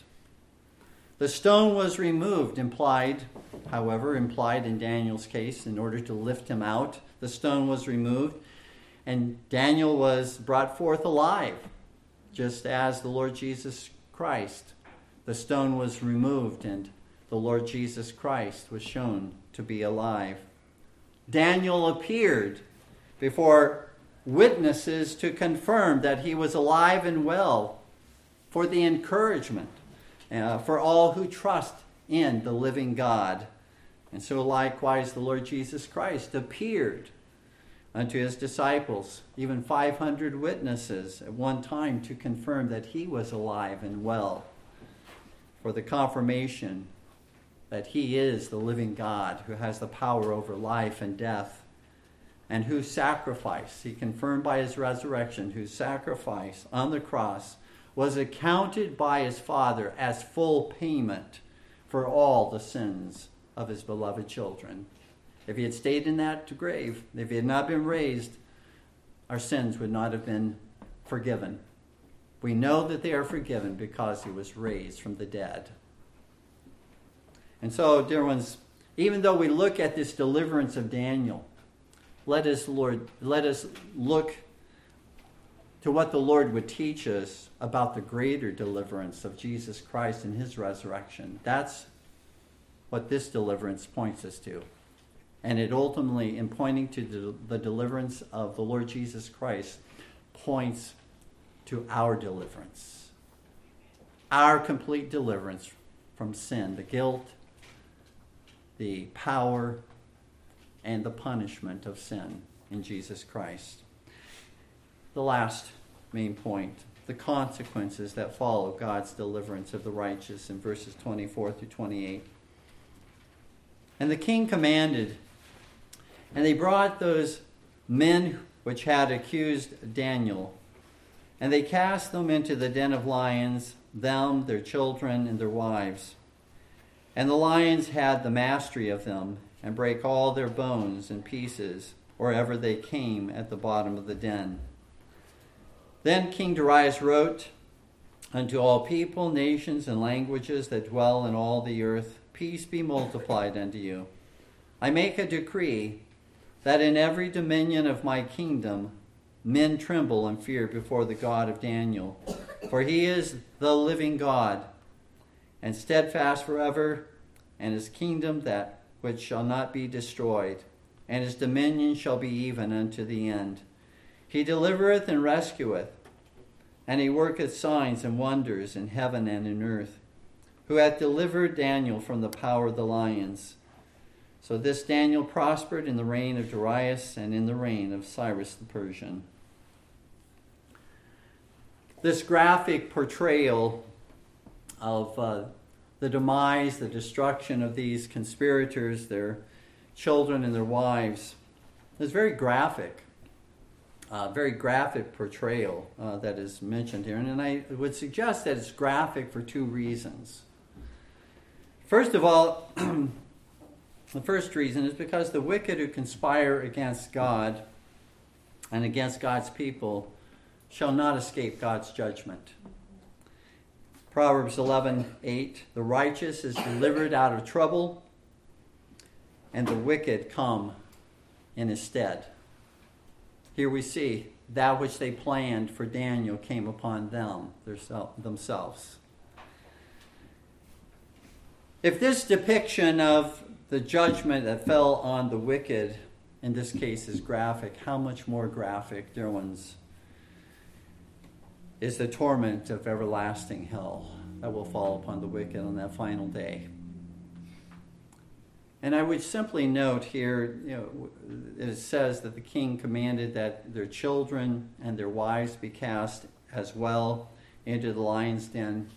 The stone was removed, implied, however, implied in Daniel's case, in order to lift him out the stone was removed, and Daniel was brought forth alive, just as the Lord Jesus Christ. The stone was removed, and the Lord Jesus Christ was shown to be alive. Daniel appeared before witnesses to confirm that he was alive and well for the encouragement uh, for all who trust in the living God. And so, likewise, the Lord Jesus Christ appeared unto his disciples, even 500 witnesses at one time to confirm that he was alive and well, for the confirmation that he is the living God who has the power over life and death, and whose sacrifice, he confirmed by his resurrection, whose sacrifice on the cross was accounted by his Father as full payment for all the sins of his beloved children. If he had stayed in that grave, if he had not been raised, our sins would not have been forgiven. We know that they are forgiven because he was raised from the dead. And so, dear ones, even though we look at this deliverance of Daniel, let us, Lord, let us look to what the Lord would teach us about the greater deliverance of Jesus Christ and his resurrection. That's what this deliverance points us to. And it ultimately, in pointing to the deliverance of the Lord Jesus Christ, points to our deliverance, our complete deliverance from sin, the guilt the power and the punishment of sin in Jesus Christ. The last main point the consequences that follow God's deliverance of the righteous in verses 24 through 28. And the king commanded, and they brought those men which had accused Daniel, and they cast them into the den of lions, them, their children, and their wives. And the lions had the mastery of them, and brake all their bones in pieces, wherever they came at the bottom of the den. Then King Darius wrote unto all people, nations, and languages that dwell in all the earth, Peace be multiplied unto you. I make a decree that in every dominion of my kingdom men tremble and fear before the God of Daniel, for he is the living God and steadfast forever, and his kingdom that which shall not be destroyed, and his dominion shall be even unto the end. He delivereth and rescueth, and he worketh signs and wonders in heaven and in earth, who hath delivered Daniel from the power of the lions. So this Daniel prospered in the reign of Darius and in the reign of Cyrus the Persian. This graphic portrayal of uh, the demise, the destruction of these conspirators, their children, and their wives. is very graphic, uh, very graphic portrayal uh, that is mentioned here. And, and I would suggest that it's graphic for two reasons. First of all, the first reason is because the wicked who conspire against God and against God's people shall not escape God's judgment. Proverbs 11:8 The righteous is delivered out of trouble and the wicked come in his stead. Here we see that which they planned for Daniel came upon them themselves. If this depiction of the judgment that fell on the wicked in this case is graphic, how much more graphic, dear ones, is the torment of everlasting hell that will fall upon the wicked on that final day. And I would simply note here, you know, it says that the king commanded that their children and their wives be cast as well into the lion's den,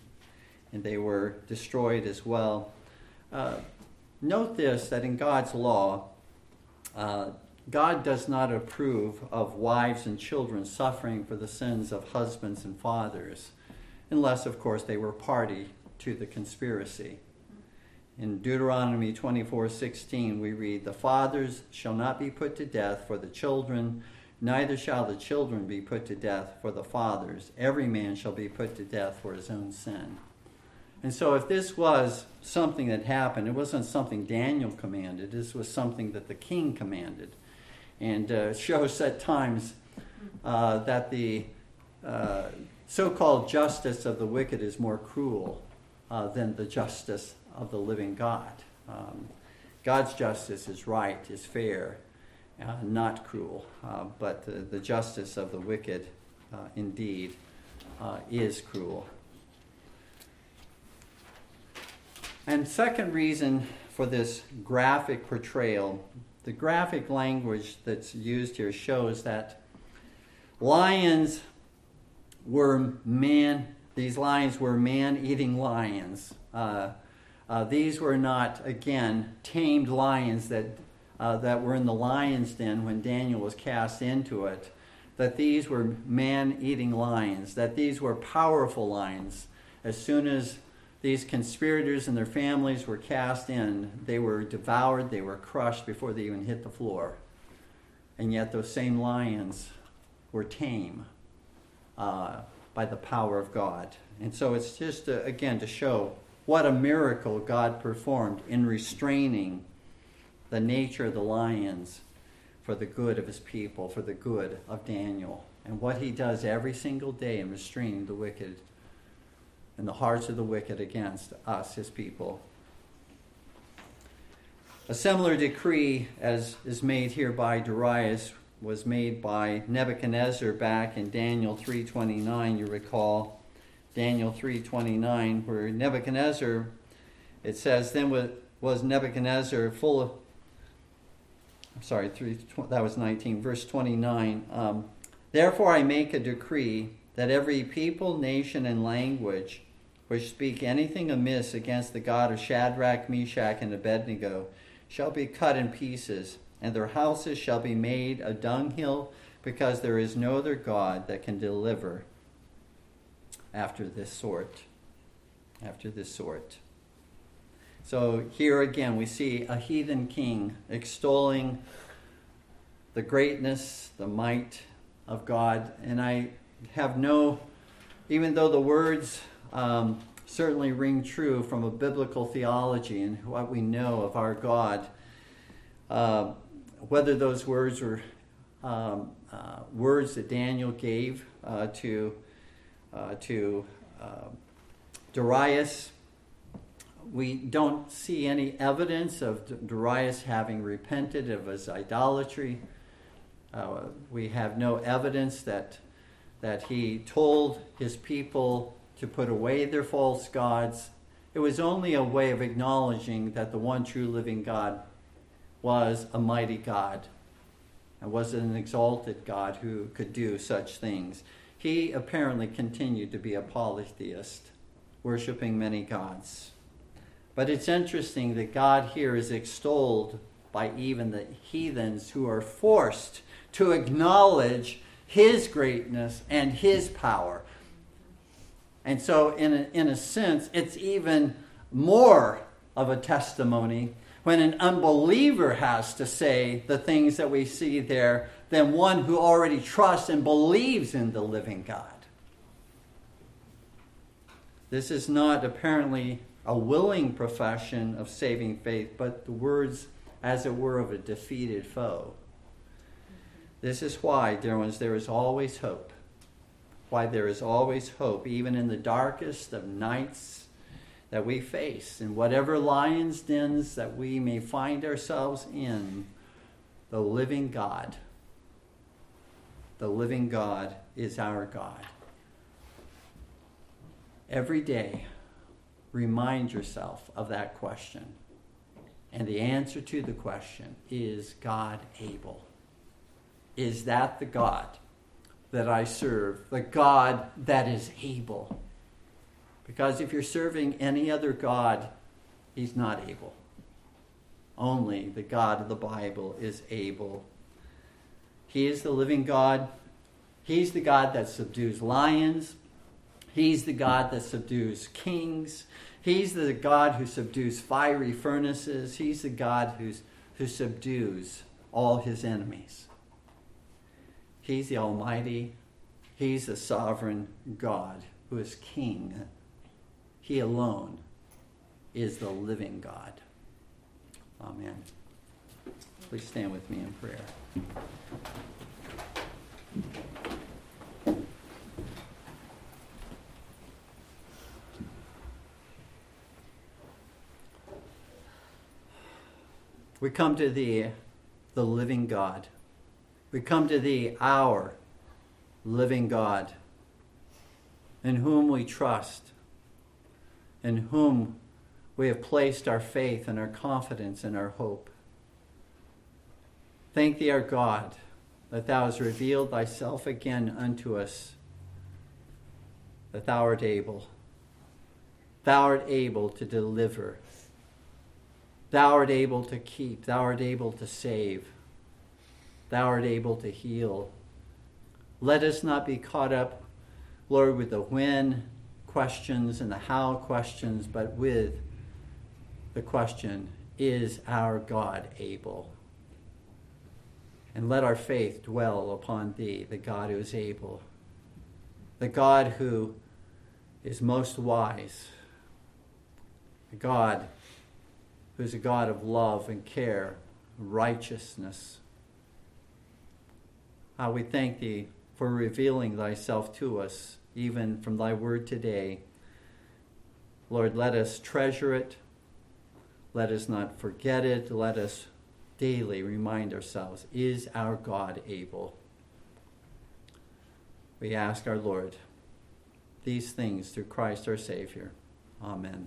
and they were destroyed as well. Uh, note this that in God's law, uh, God does not approve of wives and children suffering for the sins of husbands and fathers, unless, of course, they were party to the conspiracy. In Deuteronomy 24:16 we read, "The fathers shall not be put to death for the children, neither shall the children be put to death for the fathers. Every man shall be put to death for his own sin." And so if this was something that happened, it wasn't something Daniel commanded, this was something that the king commanded. and uh, shows at times uh, that the uh, so called justice of the wicked is more cruel uh, than the justice of the living God. Um, God's justice is right, is fair, uh, not cruel, uh, but the, the, justice of the wicked indeed is cruel. And second reason for this graphic portrayal, the graphic language that's used here shows that lions were man, these lions were man eating lions. Uh, uh, these were not, again, tamed lions that, uh, that were in the lion's den when Daniel was cast into it. That these were man eating lions, that these were powerful lions. As soon as these conspirators and their families were cast in, they were devoured, they were crushed before they even hit the floor. And yet, those same lions were tame uh, by the power of God. And so it's just, to, again, to show what a miracle God performed in restraining the nature of the lions for the good of his people, for the good of Daniel, and what he does every single day in restraining the wicked and the hearts of the wicked against us, his people. A similar decree as is made here by Darius was made by Nebuchadnezzar back in Daniel 3:29 you recall Daniel 3:29 where Nebuchadnezzar it says then was Nebuchadnezzar full of I'm sorry 3 that was 19 verse 29 um, therefore I make a decree that every people nation and language which speak anything amiss against the God of Shadrach Meshach and Abednego shall be cut in pieces and their houses shall be made a dunghill, because there is no other God that can deliver after this sort. After this sort. So here again, we see a heathen king extolling the greatness, the might of God. And I have no, even though the words um, certainly ring true from a biblical theology and what we know of our God, uh, whether those words were um, uh, words that Daniel gave uh, to uh, to uh, Darius. We don't see any evidence of Darius having repented of his idolatry. Uh, we have no evidence that that he told his people to put away their false gods. It was only a way of acknowledging that the one true living God was a mighty God and was an exalted God who could do such things. He apparently continued to be a polytheist, worshiping many gods. But it's interesting that God here is extolled by even the heathens who are forced to acknowledge his greatness and his power. And so, in a, in a sense, it's even more of a testimony when an unbeliever has to say the things that we see there than one who already trusts and believes in the living God. This is not apparently a willing profession of saving faith, but the words, as it were, of a defeated foe. This is why, dear ones, there is always hope. Why there is always hope, even in the darkest of nights that we face, in whatever lion's dens that we may find ourselves in, the living God, the living God is our God. Every day, remind yourself of that question. And the answer to the question is God able? Is that the God that I serve? The God that is able? Because if you're serving any other God, he's not able. Only the God of the Bible is able. He is the living God. He's the God that subdues lions. He's the God that subdues kings. He's the God who subdues fiery furnaces. He's the God who's, who subdues all his enemies. He's the Almighty. He's the sovereign God who is King he alone is the living God. Amen. Please stand with me in prayer. We come to thee, the living God. We come to thee, our living God, in whom we trust, in whom we have placed our faith and our confidence and our hope. Thank thee, our God, that thou hast revealed thyself again unto us, that thou art able. Thou art able to deliver. Thou art able to keep. Thou art able to save. Thou art able to heal. Let us not be caught up, Lord, with the when questions and the how questions, but with the question Is our God able? And let our faith dwell upon Thee, the God who is able, the God who is most wise, the God who is a God of love and care, righteousness. We thank Thee for revealing Thyself to us, even from Thy word today. Lord, let us treasure it. Let us not forget it. Let us daily remind ourselves is our God able? We ask our Lord these things through Christ our Savior. Amen.